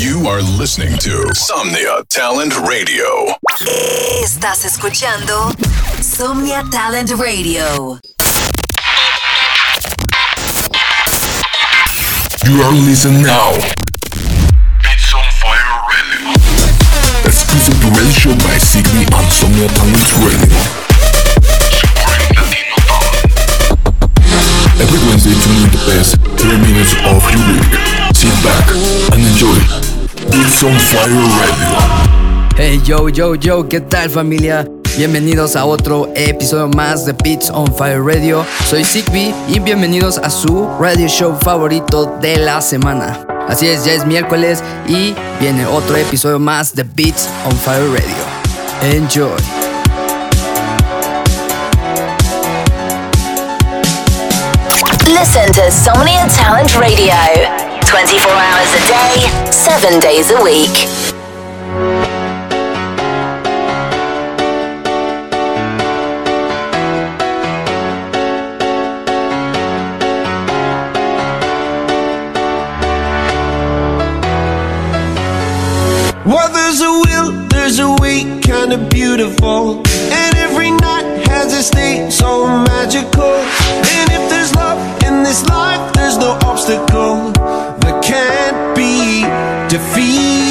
You are listening to Somnia Talent Radio. Estás escuchando Somnia Talent Radio. You are listening now. Beats on Fire Radio. Exclusive to radio show by Signy on Somnia Talent Radio. Supporting Latino talent. Every Wednesday tune in the best 30 minutes of your week. Sit back and enjoy. Beats on Fire Radio. Hey yo yo yo, ¿qué tal familia? Bienvenidos a otro episodio más de Beats on Fire Radio. Soy Sigby y bienvenidos a su radio show favorito de la semana. Así es, ya es miércoles y viene otro episodio más de Beats on Fire Radio. Enjoy. Listen to Somnia Talent Radio 24 hours a day, 7 days a week. Well, there's a will, there's a way, kinda beautiful. And every night has its day so magical.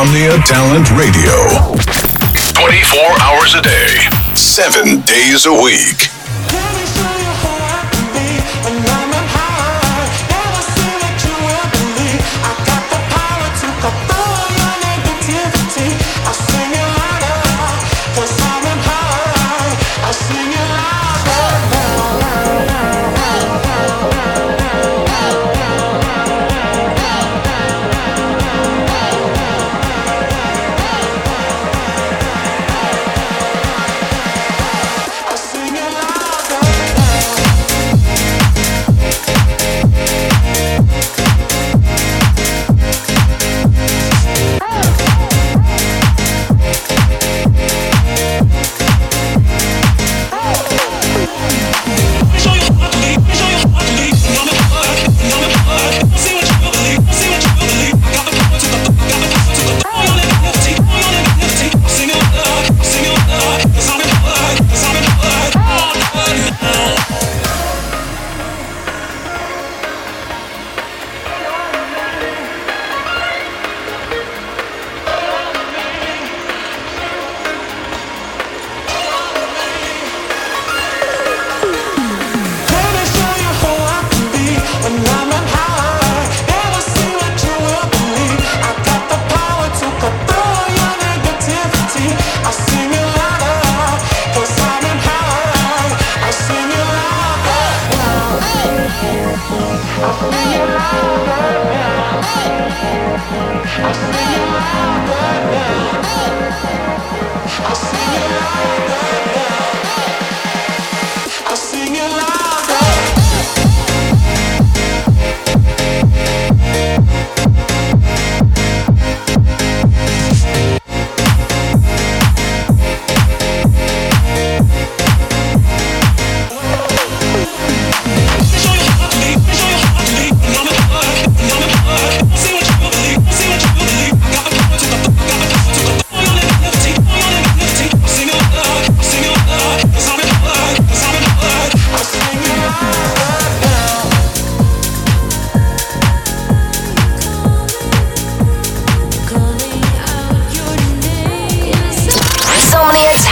to Somnia Talent Radio. 24 hours a day. Seven days a week.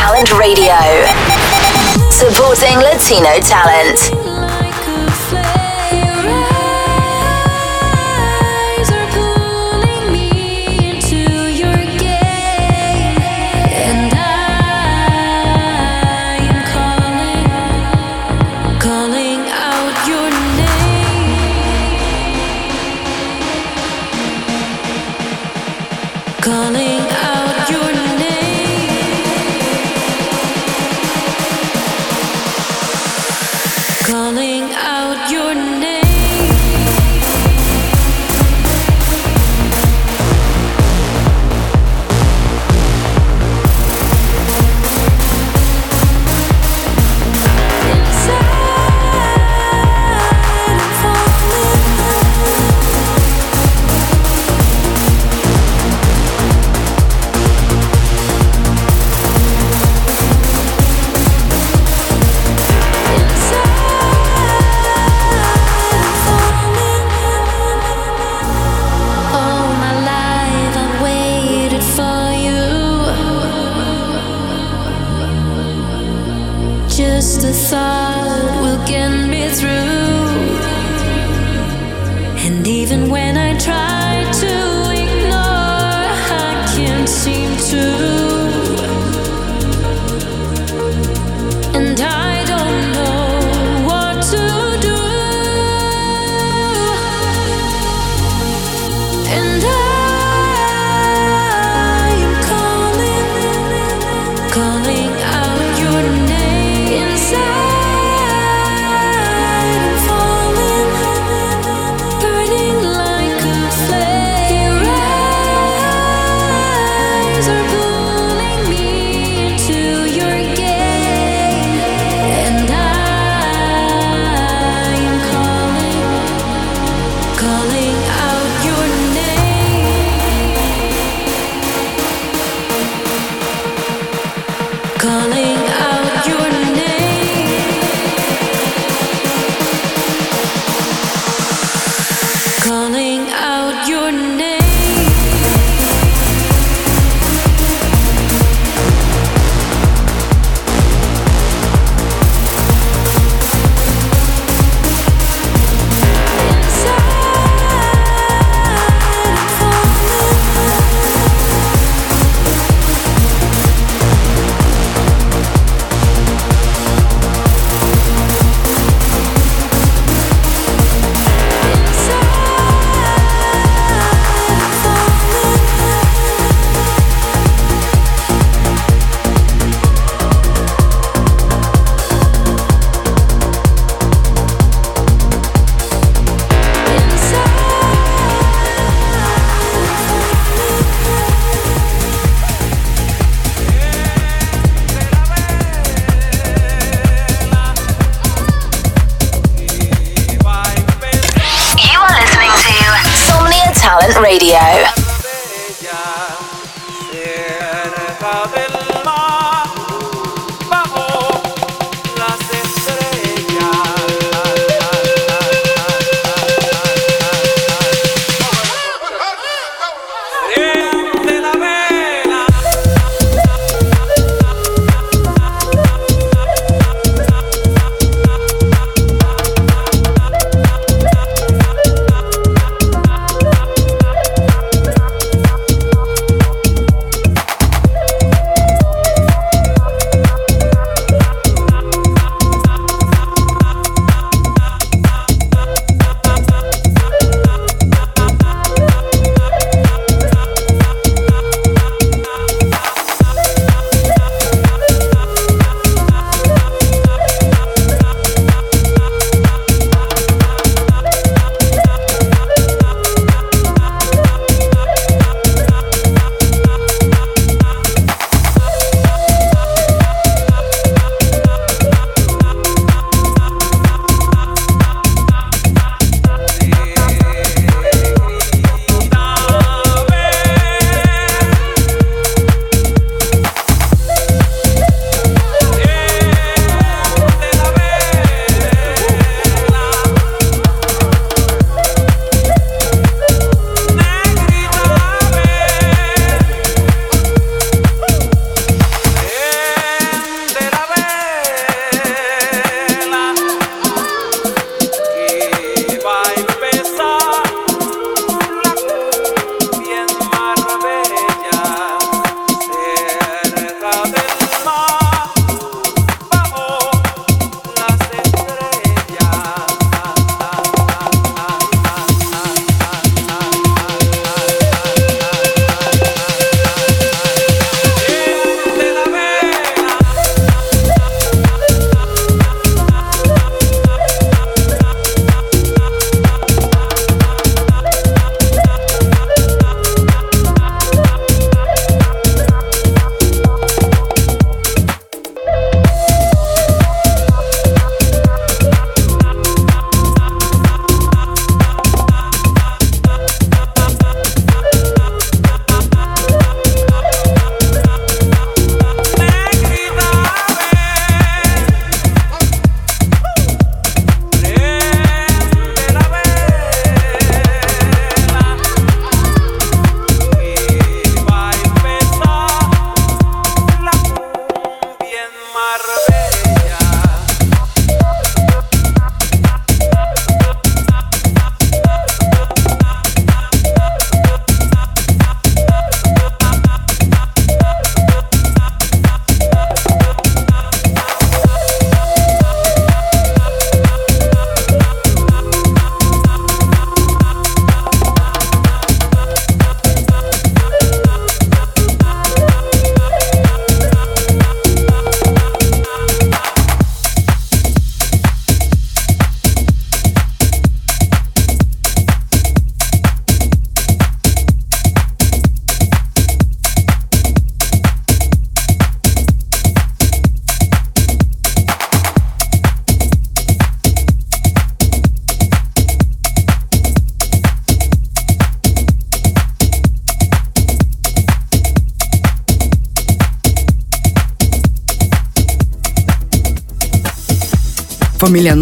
Talent Radio. Supporting Latino talent.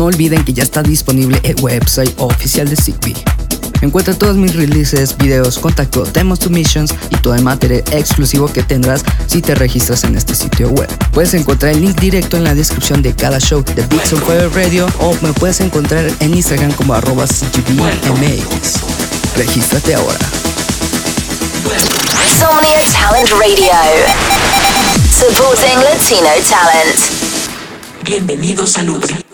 No olviden que ya está disponible el website oficial de Zigbee. Encuentra todos mis releases, videos, contacto, demos submissions y todo el material exclusivo que tendrás si te registras en este sitio web. Puedes encontrar el link directo en la descripción de cada show de Beats on Fire Radio o me puedes encontrar en Instagram como arroba CGBMX. Regístrate ahora. Insomnia Talent Radio. Supporting Latino talent. Bienvenidos a.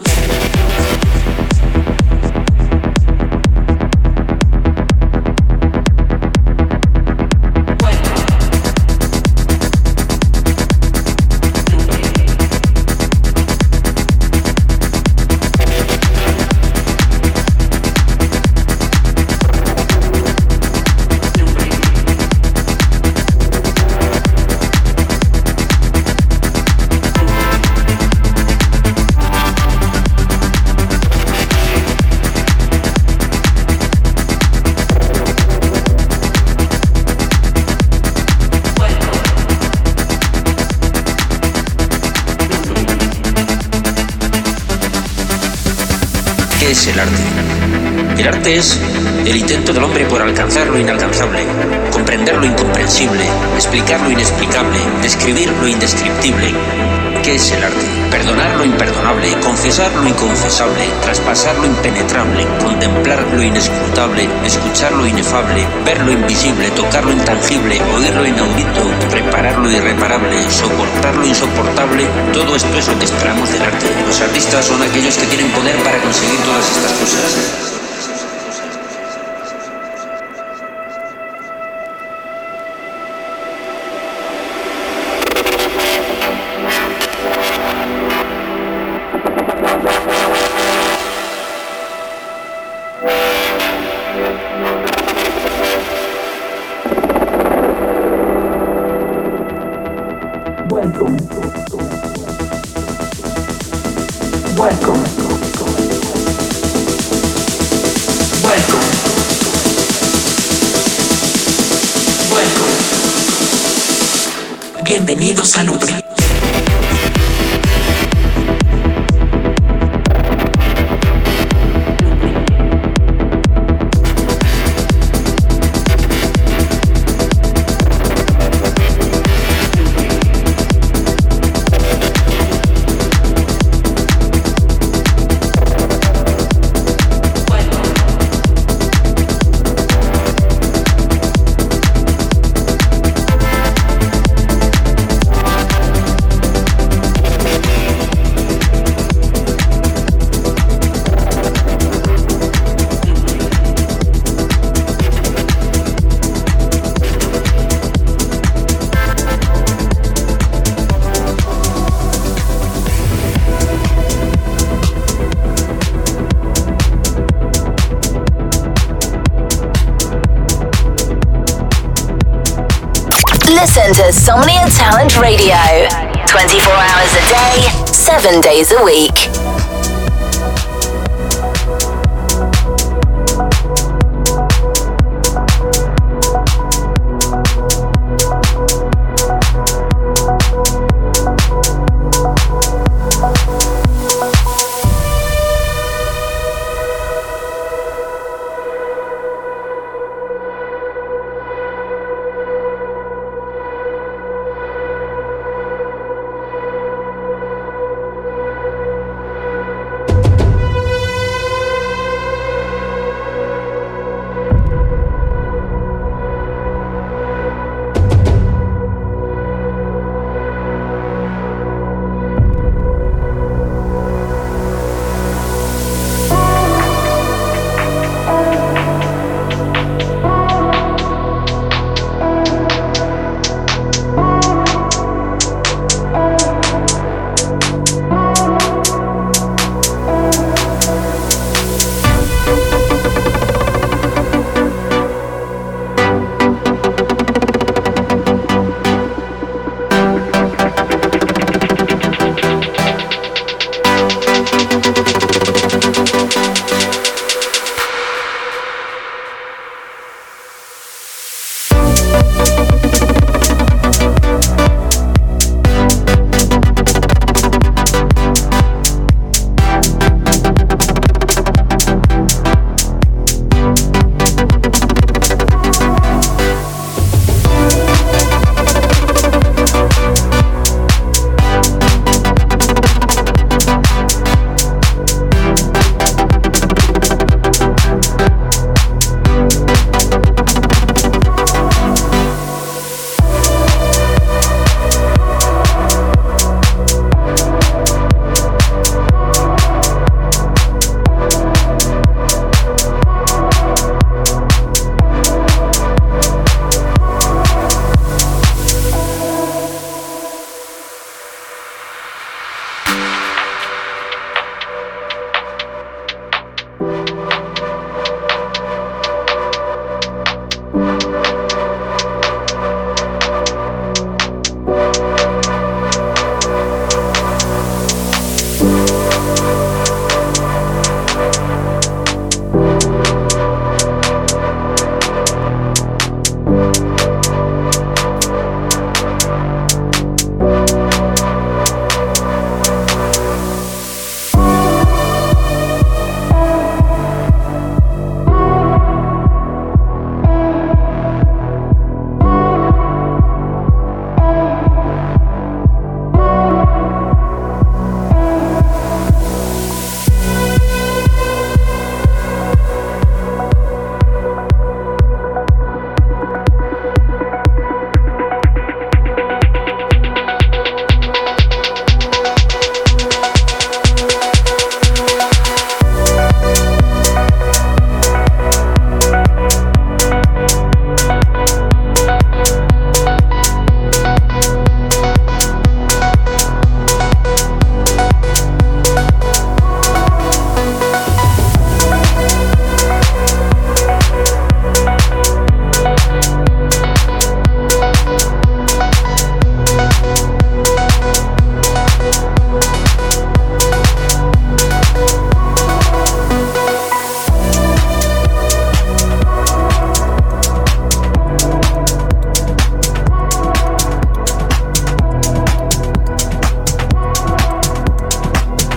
el arte? El arte es el intento del hombre por alcanzar lo inalcanzable, comprender lo incomprensible, explicar lo inexplicable, describir lo indescriptible. ¿Qué es el arte? Perdonar lo imperdonable, confesar lo inconfesable, traspasar lo impenetrable, contemplar lo inescrutable, escuchar lo inefable, ver lo invisible, tocar lo intangible, oír lo inaudito, reparar lo irreparable, soportar lo insoportable. Todo esto es lo que esperamos del arte. Los artistas son aquellos que tienen poder para conseguir todas estas cosas. Listen to Somnia Talent Radio 24 hours a day, 7 days a week.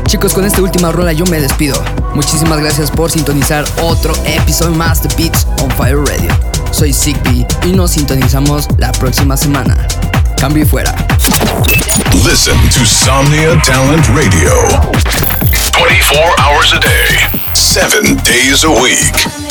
Chicos, con esta última rola yo me despido. Muchísimas gracias por sintonizar otro episodio más de Beats on Fire Radio. Soy Zigbee y nos sintonizamos la próxima semana. Cambio y fuera. Listen to Somnia Talent Radio. 24 hours a day, 7 days a week.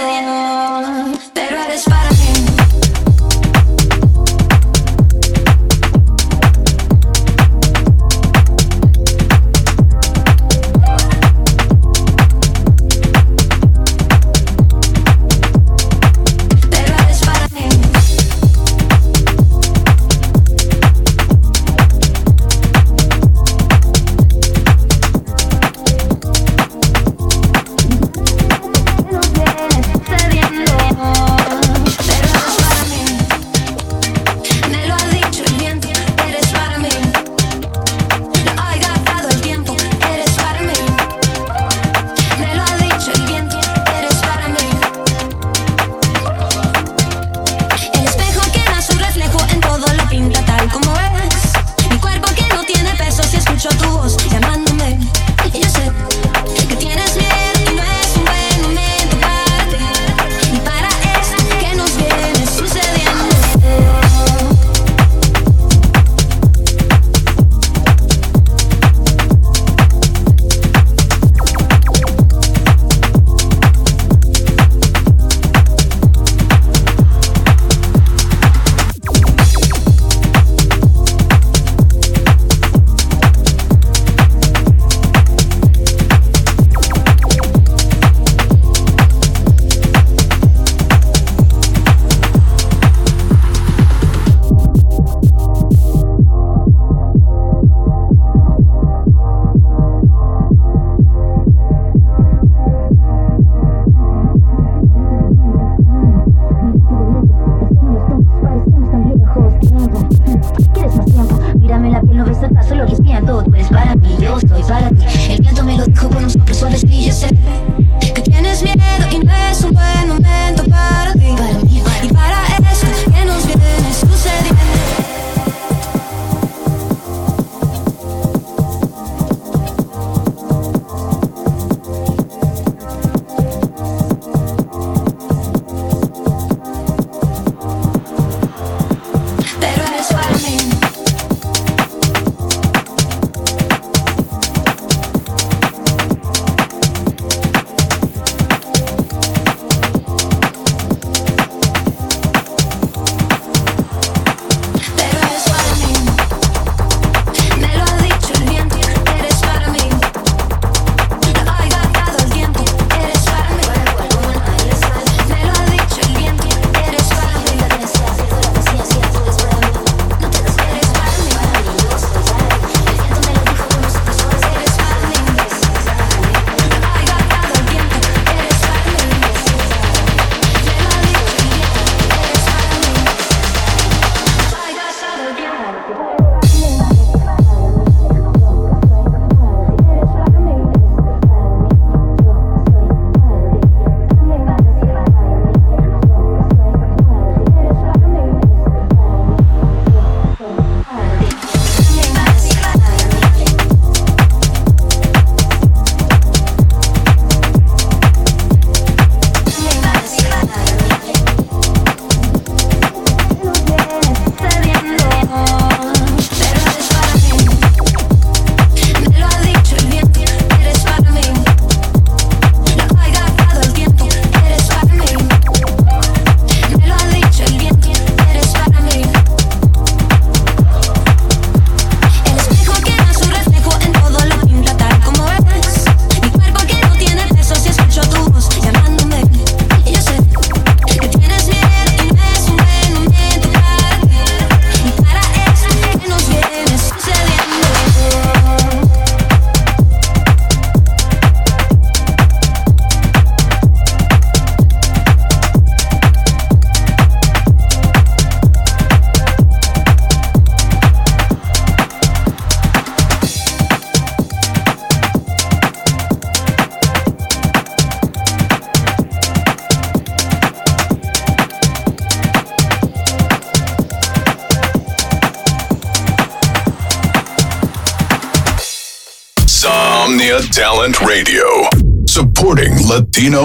long Pero eres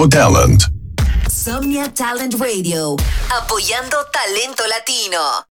Latino talent. Somnia Talent Radio, apoyando talento latino.